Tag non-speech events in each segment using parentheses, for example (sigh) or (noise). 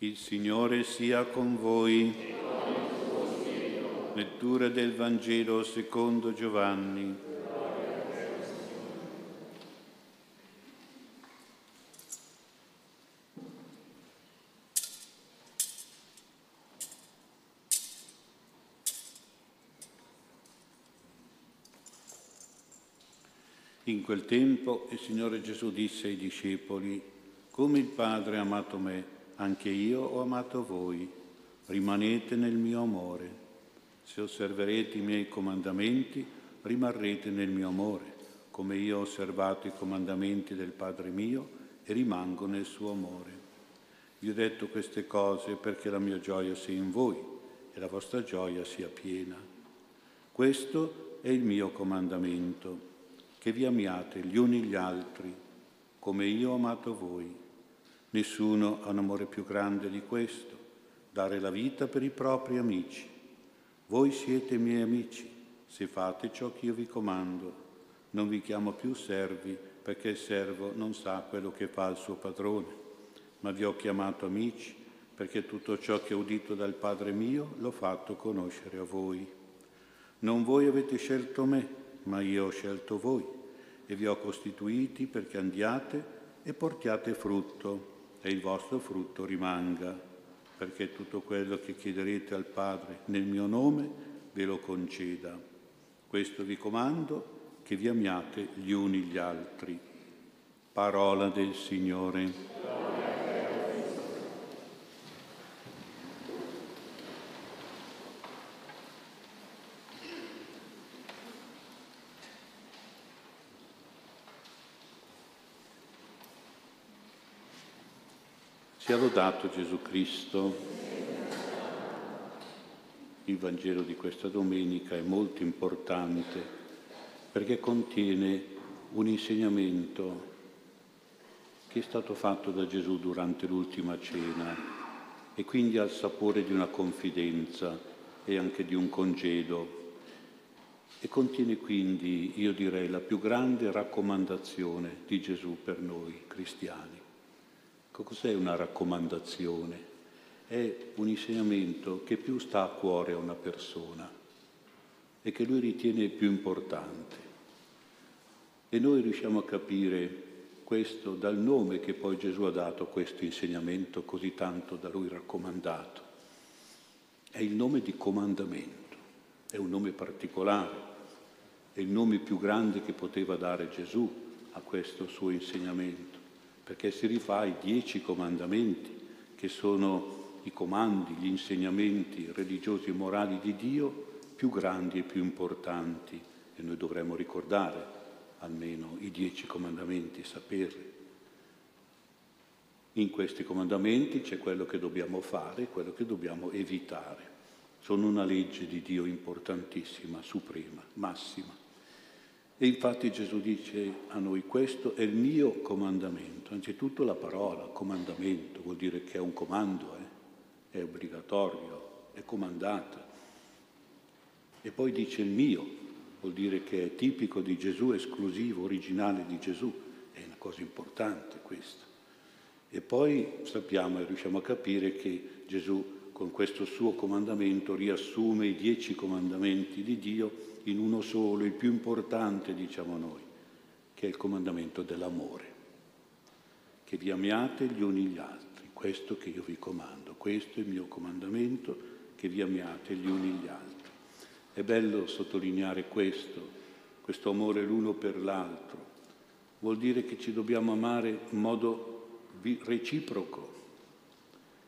Il Signore sia con voi. Lettura del Vangelo secondo Giovanni. In quel tempo il Signore Gesù disse ai discepoli, come il Padre ha amato me, anche io ho amato voi, rimanete nel mio amore. Se osserverete i miei comandamenti, rimarrete nel mio amore, come io ho osservato i comandamenti del Padre mio e rimango nel suo amore. Vi ho detto queste cose perché la mia gioia sia in voi e la vostra gioia sia piena. Questo è il mio comandamento, che vi amiate gli uni gli altri, come io ho amato voi. Nessuno ha un amore più grande di questo, dare la vita per i propri amici. Voi siete miei amici se fate ciò che io vi comando. Non vi chiamo più servi perché il servo non sa quello che fa il suo padrone, ma vi ho chiamato amici perché tutto ciò che ho udito dal Padre mio l'ho fatto conoscere a voi. Non voi avete scelto me, ma io ho scelto voi e vi ho costituiti perché andiate e portiate frutto e il vostro frutto rimanga, perché tutto quello che chiederete al Padre nel mio nome ve lo conceda. Questo vi comando, che vi amiate gli uni gli altri. Parola del Signore. Sia lodato Gesù Cristo. Il Vangelo di questa domenica è molto importante perché contiene un insegnamento che è stato fatto da Gesù durante l'ultima cena e quindi ha il sapore di una confidenza e anche di un congedo e contiene quindi, io direi, la più grande raccomandazione di Gesù per noi cristiani. Cos'è una raccomandazione? È un insegnamento che più sta a cuore a una persona e che lui ritiene più importante. E noi riusciamo a capire questo dal nome che poi Gesù ha dato a questo insegnamento così tanto da lui raccomandato. È il nome di comandamento, è un nome particolare, è il nome più grande che poteva dare Gesù a questo suo insegnamento perché si rifà ai dieci comandamenti, che sono i comandi, gli insegnamenti religiosi e morali di Dio più grandi e più importanti. E noi dovremmo ricordare almeno i dieci comandamenti, saperli. In questi comandamenti c'è quello che dobbiamo fare e quello che dobbiamo evitare. Sono una legge di Dio importantissima, suprema, massima. E infatti Gesù dice a noi questo è il mio comandamento. Anzitutto la parola comandamento vuol dire che è un comando, eh? è obbligatorio, è comandata. E poi dice il mio, vuol dire che è tipico di Gesù, esclusivo, originale di Gesù. È una cosa importante questa. E poi sappiamo e riusciamo a capire che Gesù con questo suo comandamento riassume i dieci comandamenti di Dio in uno solo, il più importante, diciamo noi, che è il comandamento dell'amore, che vi amiate gli uni gli altri, questo che io vi comando, questo è il mio comandamento, che vi amiate gli uni gli altri. È bello sottolineare questo, questo amore l'uno per l'altro, vuol dire che ci dobbiamo amare in modo reciproco,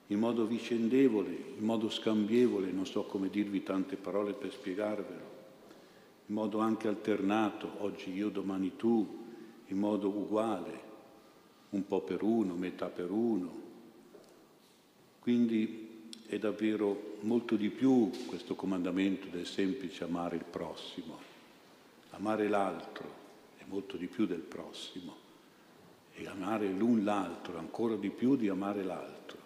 in modo vicendevole, in modo scambievole, non so come dirvi tante parole per spiegarvelo in modo anche alternato, oggi io, domani tu, in modo uguale, un po' per uno, metà per uno. Quindi è davvero molto di più questo comandamento del semplice amare il prossimo. Amare l'altro è molto di più del prossimo e amare l'un l'altro ancora di più di amare l'altro,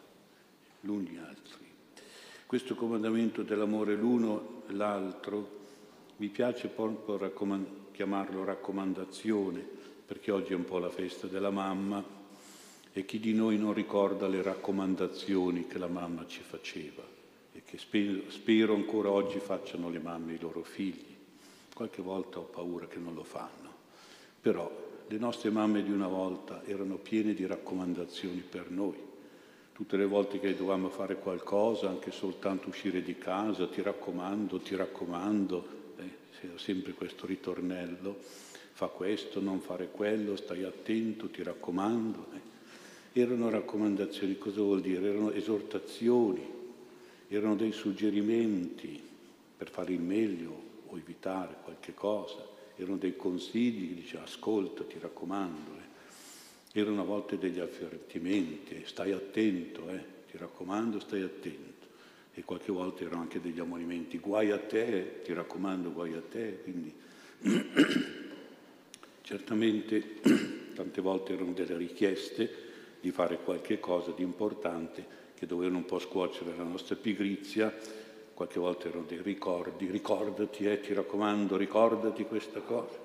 l'un gli altri. Questo comandamento dell'amore l'uno l'altro mi piace proprio raccomand- chiamarlo raccomandazione, perché oggi è un po' la festa della mamma E chi di noi non ricorda le raccomandazioni che la mamma ci faceva e che spero ancora oggi facciano le mamme ai loro figli? Qualche volta ho paura che non lo fanno, però le nostre mamme di una volta erano piene di raccomandazioni per noi. Tutte le volte che dovevamo fare qualcosa, anche soltanto uscire di casa, ti raccomando, ti raccomando, sempre questo ritornello, fa questo, non fare quello, stai attento, ti raccomando. Eh. Erano raccomandazioni, cosa vuol dire? Erano esortazioni, erano dei suggerimenti per fare il meglio o evitare qualche cosa, erano dei consigli che diceva ascolta, ti raccomando, eh. erano a volte degli avvertimenti, stai attento, eh. ti raccomando, stai attento. E qualche volta erano anche degli ammonimenti, guai a te, ti raccomando, guai a te. Quindi (clears throat) certamente (clears throat) tante volte erano delle richieste di fare qualche cosa di importante che dovevano un po' scuocere la nostra pigrizia qualche volta erano dei ricordi, ricordati, eh, ti raccomando, ricordati questa cosa.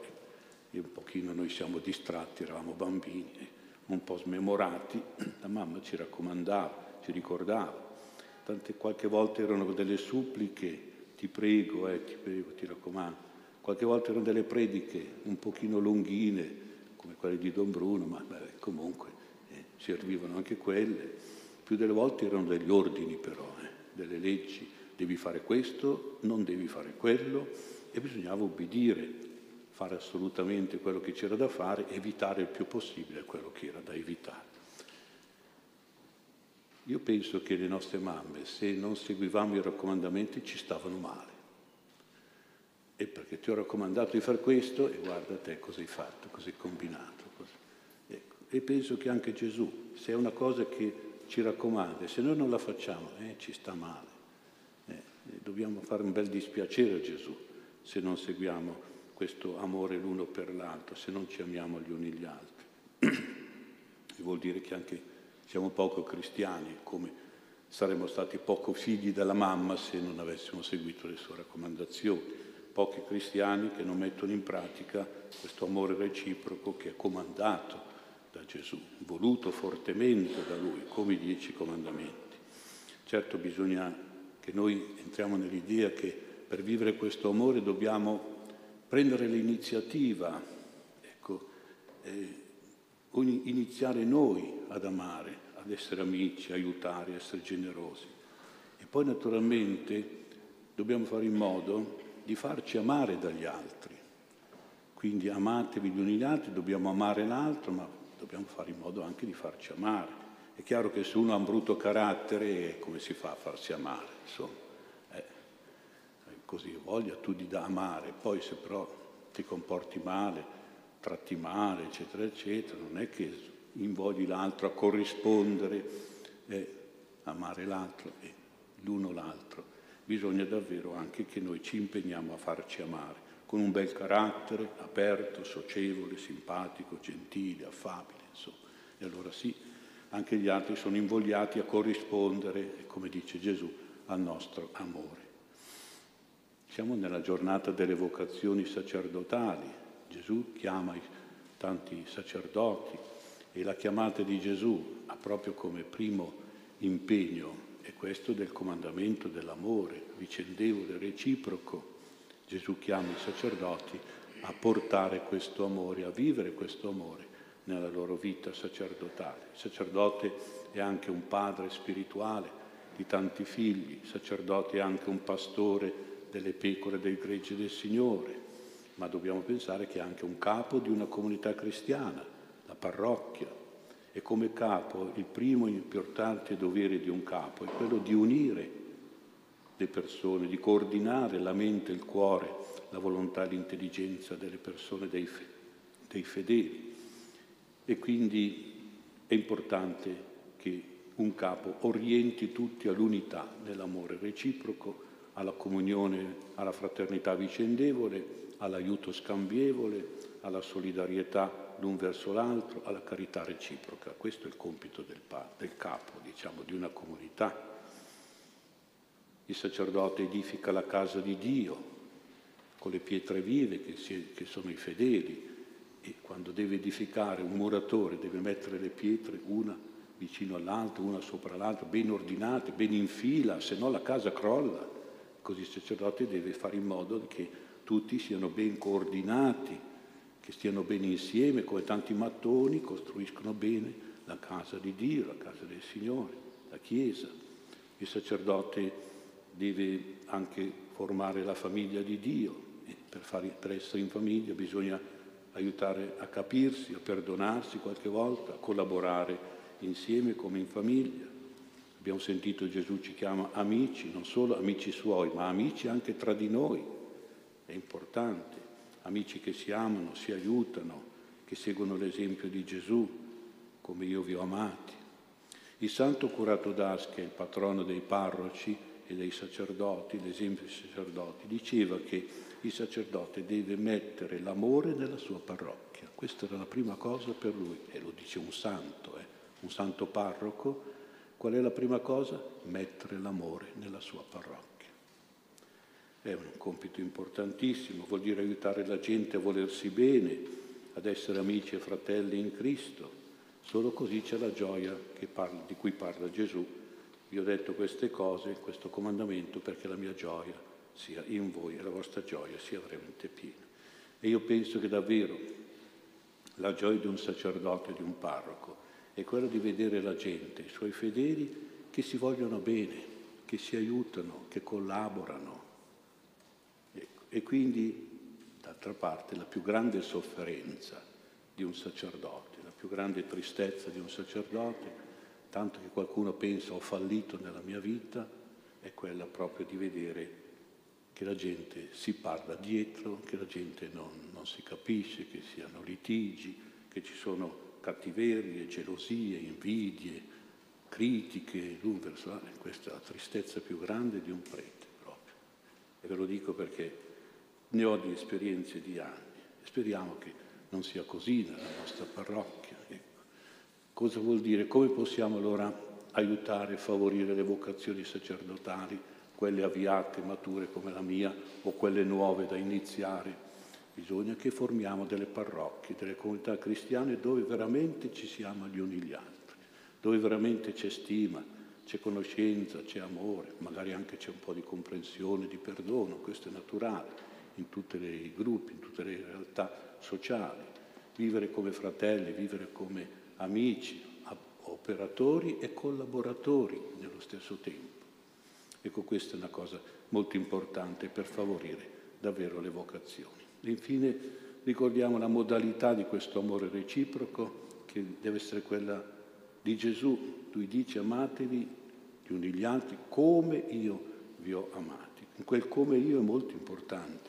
E un pochino noi siamo distratti, eravamo bambini, un po' smemorati, (clears throat) la mamma ci raccomandava, ci ricordava. Tante qualche volta erano delle suppliche, ti prego, eh, ti prego, ti raccomando. Qualche volta erano delle prediche un pochino lunghine, come quelle di Don Bruno, ma beh, comunque eh, servivano anche quelle. Più delle volte erano degli ordini però, eh, delle leggi devi fare questo, non devi fare quello e bisognava obbedire, fare assolutamente quello che c'era da fare, evitare il più possibile quello che era da evitare. Io penso che le nostre mamme, se non seguivamo i raccomandamenti, ci stavano male. E perché ti ho raccomandato di fare questo e guarda te cosa hai fatto, cosa hai combinato. Cosa... Ecco. E penso che anche Gesù, se è una cosa che ci raccomanda, se noi non la facciamo, eh, ci sta male dobbiamo fare un bel dispiacere a Gesù se non seguiamo questo amore l'uno per l'altro, se non ci amiamo gli uni gli altri. (clears throat) e vuol dire che anche siamo poco cristiani, come saremmo stati poco figli della mamma se non avessimo seguito le sue raccomandazioni. Pochi cristiani che non mettono in pratica questo amore reciproco che è comandato da Gesù, voluto fortemente da Lui, come i dieci comandamenti. Certo bisogna che noi entriamo nell'idea che per vivere questo amore dobbiamo prendere l'iniziativa, ecco, eh, iniziare noi ad amare, ad essere amici, aiutare, essere generosi. E poi naturalmente dobbiamo fare in modo di farci amare dagli altri. Quindi amatevi gli uni gli altri, dobbiamo amare l'altro, ma dobbiamo fare in modo anche di farci amare. È chiaro che se uno ha un brutto carattere, come si fa a farsi amare? Insomma, eh, così voglia tu di amare, poi se però ti comporti male, tratti male, eccetera, eccetera, non è che invogli l'altro a corrispondere, eh, amare l'altro e l'uno l'altro. Bisogna davvero anche che noi ci impegniamo a farci amare con un bel carattere, aperto, socievole, simpatico, gentile, affabile, insomma. E allora sì, anche gli altri sono invogliati a corrispondere, come dice Gesù, al nostro amore. Siamo nella giornata delle vocazioni sacerdotali. Gesù chiama i tanti sacerdoti e la chiamata di Gesù ha proprio come primo impegno è questo del comandamento dell'amore vicendevole, reciproco. Gesù chiama i sacerdoti a portare questo amore, a vivere questo amore nella loro vita sacerdotale. Il sacerdote è anche un padre spirituale di tanti figli, il sacerdote è anche un pastore delle pecore del gregge del Signore, ma dobbiamo pensare che è anche un capo di una comunità cristiana, la parrocchia. E come capo il primo importante dovere di un capo è quello di unire le persone, di coordinare la mente, il cuore, la volontà l'intelligenza delle persone, dei, dei fedeli. E quindi è importante che un capo orienti tutti all'unità nell'amore reciproco, alla comunione, alla fraternità vicendevole, all'aiuto scambievole, alla solidarietà l'un verso l'altro, alla carità reciproca. Questo è il compito del, del capo, diciamo, di una comunità. Il sacerdote edifica la casa di Dio con le pietre vive che, si, che sono i fedeli, E quando deve edificare un muratore deve mettere le pietre una vicino all'altra, una sopra l'altra, ben ordinate, ben in fila, se no la casa crolla. Così il sacerdote deve fare in modo che tutti siano ben coordinati, che stiano bene insieme, come tanti mattoni costruiscono bene la casa di Dio, la casa del Signore, la Chiesa. Il sacerdote deve anche formare la famiglia di Dio e per, fare, per essere in famiglia bisogna aiutare a capirsi, a perdonarsi qualche volta, a collaborare insieme come in famiglia. Abbiamo sentito Gesù ci chiama amici, non solo amici suoi, ma amici anche tra di noi. È importante, amici che si amano, si aiutano, che seguono l'esempio di Gesù, come io vi ho amati. Il santo curato è il patrono dei parroci e dei sacerdoti, l'esempio dei sacerdoti, diceva che il sacerdote deve mettere l'amore nella sua parrocchia. Questa era la prima cosa per lui, e lo dice un santo. Eh un santo parroco, qual è la prima cosa? Mettere l'amore nella sua parrocchia. È un compito importantissimo, vuol dire aiutare la gente a volersi bene, ad essere amici e fratelli in Cristo. Solo così c'è la gioia parla, di cui parla Gesù. Vi ho detto queste cose, questo comandamento, perché la mia gioia sia in voi e la vostra gioia sia veramente piena. E io penso che davvero la gioia di un sacerdote, di un parroco, è quello di vedere la gente, i suoi fedeli, che si vogliono bene, che si aiutano, che collaborano. E quindi, d'altra parte, la più grande sofferenza di un sacerdote, la più grande tristezza di un sacerdote, tanto che qualcuno pensa ho fallito nella mia vita, è quella proprio di vedere che la gente si parla dietro, che la gente non, non si capisce, che siano litigi, che ci sono cattiverie, gelosie, invidie, critiche, l'un verso l'altro. Questa è la tristezza più grande di un prete proprio. E ve lo dico perché ne ho di esperienze di anni. Speriamo che non sia così nella nostra parrocchia. Ecco. Cosa vuol dire? Come possiamo allora aiutare e favorire le vocazioni sacerdotali, quelle avviate, mature come la mia, o quelle nuove da iniziare? Bisogna che formiamo delle parrocchie, delle comunità cristiane dove veramente ci siamo gli uni gli altri, dove veramente c'è stima, c'è conoscenza, c'è amore, magari anche c'è un po' di comprensione, di perdono, questo è naturale in tutti i gruppi, in tutte le realtà sociali. Vivere come fratelli, vivere come amici, operatori e collaboratori nello stesso tempo. Ecco, questa è una cosa molto importante per favorire davvero le vocazioni. Infine ricordiamo la modalità di questo amore reciproco che deve essere quella di Gesù. Lui dice amatevi gli uni gli altri come io vi ho amati. In quel come io è molto importante,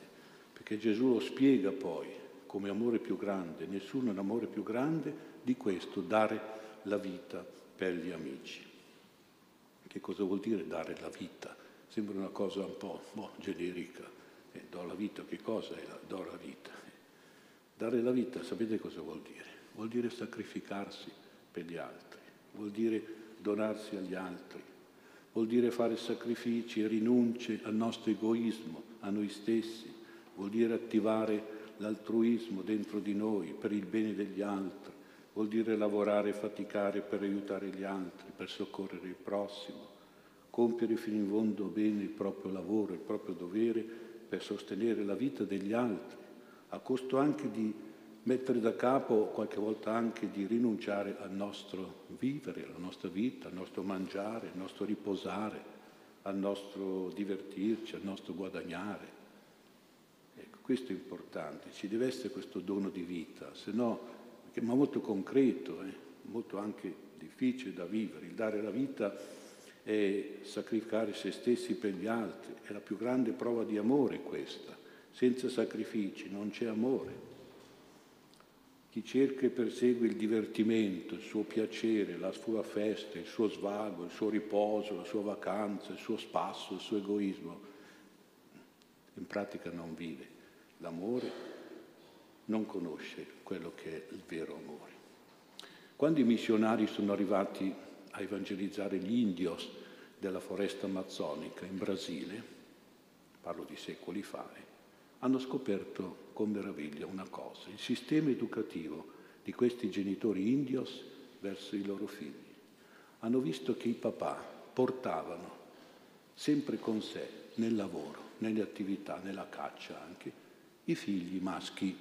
perché Gesù lo spiega poi come amore più grande. Nessuno ha un amore più grande di questo, dare la vita per gli amici. Che cosa vuol dire dare la vita? Sembra una cosa un po' boh, generica eh, do la vita, che cosa è la, do la vita? Dare la vita, sapete cosa vuol dire? Vuol dire sacrificarsi per gli altri, vuol dire donarsi agli altri, vuol dire fare sacrifici e rinunce al nostro egoismo, a noi stessi, vuol dire attivare l'altruismo dentro di noi per il bene degli altri, vuol dire lavorare e faticare per aiutare gli altri, per soccorrere il prossimo, compiere fino in fondo bene il proprio lavoro, il proprio dovere per sostenere la vita degli altri, a costo anche di mettere da capo, qualche volta anche di rinunciare al nostro vivere, alla nostra vita, al nostro mangiare, al nostro riposare, al nostro divertirci, al nostro guadagnare. Questo è importante, ci deve essere questo dono di vita, no, ma molto concreto, eh, molto anche difficile da vivere, il dare la vita è sacrificare se stessi per gli altri, è la più grande prova di amore questa. Senza sacrifici non c'è amore. Chi cerca e persegue il divertimento, il suo piacere, la sua festa, il suo svago, il suo riposo, la sua vacanza, il suo spasso, il suo egoismo, in pratica non vive. L'amore non conosce quello che è il vero amore. Quando i missionari sono arrivati a evangelizzare gli indios della foresta amazzonica in Brasile, parlo di secoli fa, hanno scoperto con meraviglia una cosa, il sistema educativo di questi genitori indios verso i loro figli. Hanno visto che i papà portavano sempre con sé nel lavoro, nelle attività, nella caccia anche, i figli maschi,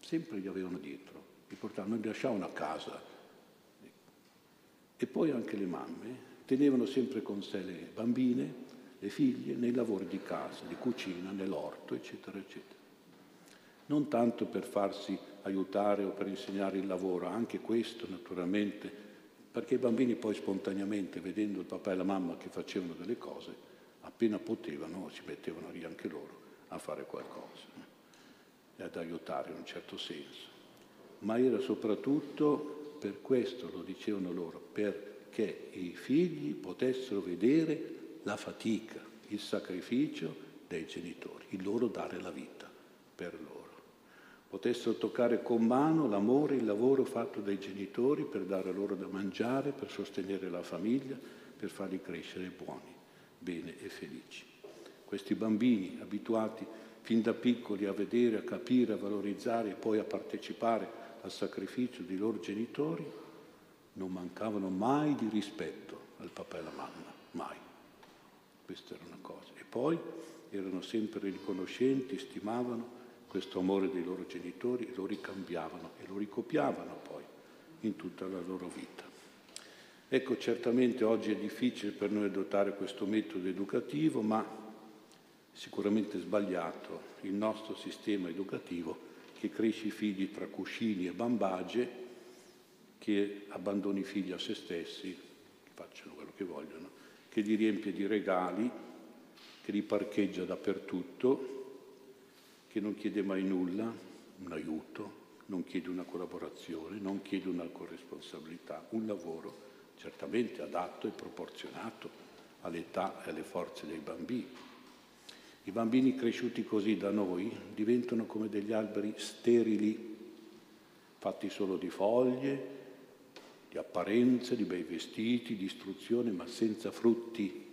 sempre li avevano dietro, li portavano, li lasciavano a casa. E poi anche le mamme tenevano sempre con sé le bambine, le figlie, nei lavori di casa, di cucina, nell'orto, eccetera, eccetera. Non tanto per farsi aiutare o per insegnare il lavoro, anche questo naturalmente, perché i bambini poi spontaneamente, vedendo il papà e la mamma che facevano delle cose, appena potevano si mettevano lì anche loro a fare qualcosa e ad aiutare in un certo senso. Ma era soprattutto per questo, lo dicevano loro, perché i figli potessero vedere la fatica, il sacrificio dei genitori, il loro dare la vita per loro potessero toccare con mano l'amore il lavoro fatto dai genitori per dare loro da mangiare, per sostenere la famiglia, per farli crescere buoni, bene e felici. Questi bambini abituati fin da piccoli a vedere, a capire, a valorizzare e poi a partecipare al sacrificio dei loro genitori, non mancavano mai di rispetto al papà e alla mamma, mai. Questa era una cosa. E poi erano sempre riconoscenti, stimavano questo amore dei loro genitori e lo ricambiavano e lo ricopiavano poi in tutta la loro vita. Ecco, certamente oggi è difficile per noi adottare questo metodo educativo, ma sicuramente sbagliato il nostro sistema educativo che cresce i figli tra cuscini e bambagie, che abbandoni i figli a se stessi, che facciano quello che vogliono, che li riempie di regali, che li parcheggia dappertutto che non chiede mai nulla, un aiuto, non chiede una collaborazione, non chiede una corresponsabilità, un lavoro certamente adatto e proporzionato all'età e alle forze dei bambini. I bambini cresciuti così da noi diventano come degli alberi sterili, fatti solo di foglie, di apparenze, di bei vestiti, di istruzione, ma senza frutti,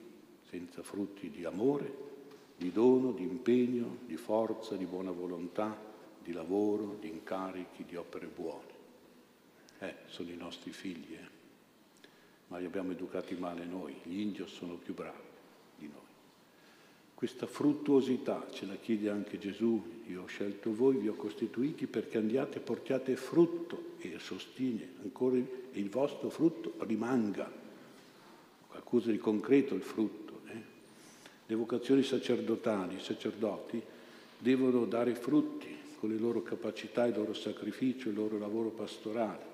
senza frutti di amore, di dono, di impegno, di forza, di buona volontà, di lavoro, di incarichi, di opere buone. Eh, sono i nostri figli, eh. ma li abbiamo educati male noi, gli indios sono più bravi. Questa fruttuosità ce la chiede anche Gesù, io ho scelto voi, vi ho costituiti perché andiate e portiate frutto e sostiene ancora il vostro frutto rimanga, qualcosa di concreto il frutto le vocazioni sacerdotali, i sacerdoti, devono dare frutti con le loro capacità, il loro sacrificio, il loro lavoro pastorale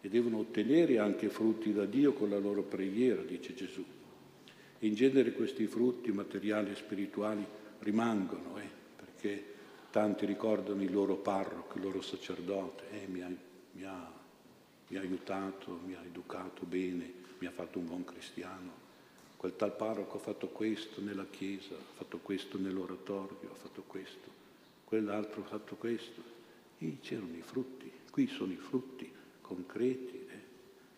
e devono ottenere anche frutti da Dio con la loro preghiera, dice Gesù. In genere questi frutti materiali e spirituali rimangono, eh, perché tanti ricordano il loro parroco, il loro sacerdote, eh, mi, ha, mi, ha, mi ha aiutato, mi ha educato bene, mi ha fatto un buon cristiano quel tal parroco ha fatto questo nella chiesa, ha fatto questo nell'oratorio, ha fatto questo, quell'altro ha fatto questo. E c'erano i frutti, qui sono i frutti concreti, eh?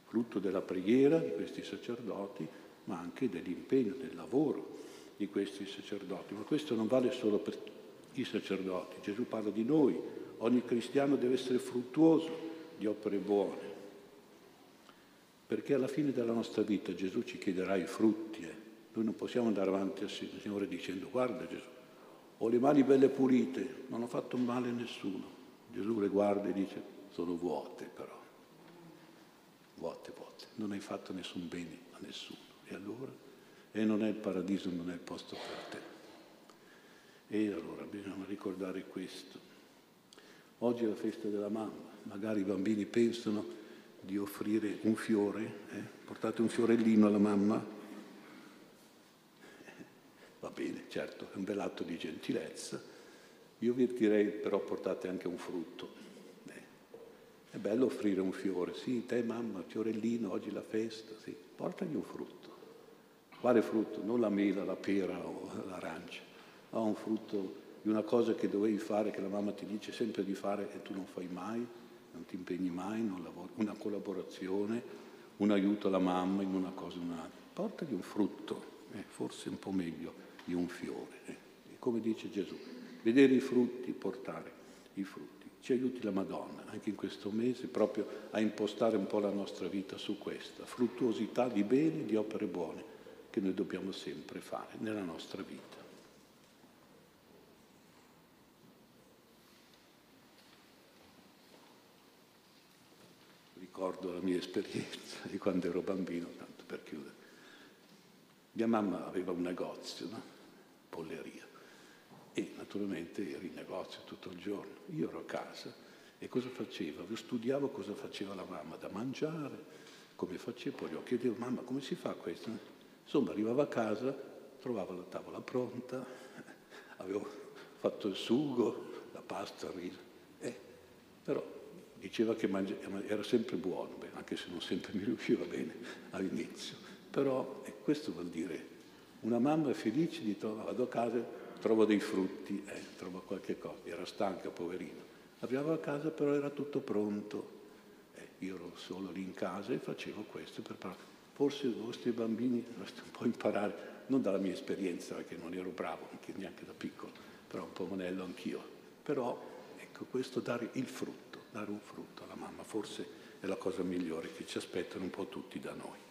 frutto della preghiera di questi sacerdoti, ma anche dell'impegno, del lavoro di questi sacerdoti. Ma questo non vale solo per i sacerdoti, Gesù parla di noi, ogni cristiano deve essere fruttuoso di opere buone perché alla fine della nostra vita Gesù ci chiederà i frutti. Eh. Noi non possiamo andare avanti al Signore dicendo guarda Gesù, ho le mani belle pulite, non ho fatto male a nessuno. Gesù le guarda e dice sono vuote però, vuote, vuote, non hai fatto nessun bene a nessuno. E allora? E non è il paradiso, non è il posto per te. E allora bisogna ricordare questo. Oggi è la festa della mamma, magari i bambini pensano di offrire un fiore, eh? portate un fiorellino alla mamma, va bene, certo, è un bel atto di gentilezza, io vi direi però portate anche un frutto. Eh, è bello offrire un fiore, sì, te mamma, fiorellino, oggi la festa, sì, portagli un frutto. Quale frutto? Non la mela, la pera o l'arancia, ma un frutto di una cosa che dovevi fare, che la mamma ti dice sempre di fare e tu non fai mai, non ti impegni mai, lavori, una collaborazione, un aiuto alla mamma in una cosa o in un'altra. Portagli un frutto, eh, forse un po' meglio di un fiore. Eh. Come dice Gesù, vedere i frutti, portare i frutti. Ci aiuti la Madonna anche in questo mese proprio a impostare un po' la nostra vita su questa fruttuosità di beni, di opere buone che noi dobbiamo sempre fare nella nostra vita. Ricordo la mia esperienza di quando ero bambino, tanto per chiudere. Mia mamma aveva un negozio, no? polleria e naturalmente ero in negozio tutto il giorno. Io ero a casa e cosa facevo? Studiavo cosa faceva la mamma da mangiare, come faceva, poi io chiedevo, mamma come si fa questo? Insomma, arrivavo a casa, trovavo la tavola pronta, avevo fatto il sugo, la pasta, il riso, eh, però diceva che mangia, era sempre buono, beh, anche se non sempre mi riusciva bene all'inizio. Però eh, questo vuol dire una mamma è felice di trovare, vado a casa trovo dei frutti, eh, trovo qualche cosa. Era stanca, poverino. Arrivavo a casa, però era tutto pronto. Eh, io ero solo lì in casa e facevo questo per parlare. Forse i vostri bambini dovreste un po' imparare, non dalla mia esperienza, perché non ero bravo, anche, neanche da piccolo, però un po' monello anch'io. Però, ecco, questo dare il frutto, dare un frutto alla mamma, forse è la cosa migliore che ci aspettano un po' tutti da noi.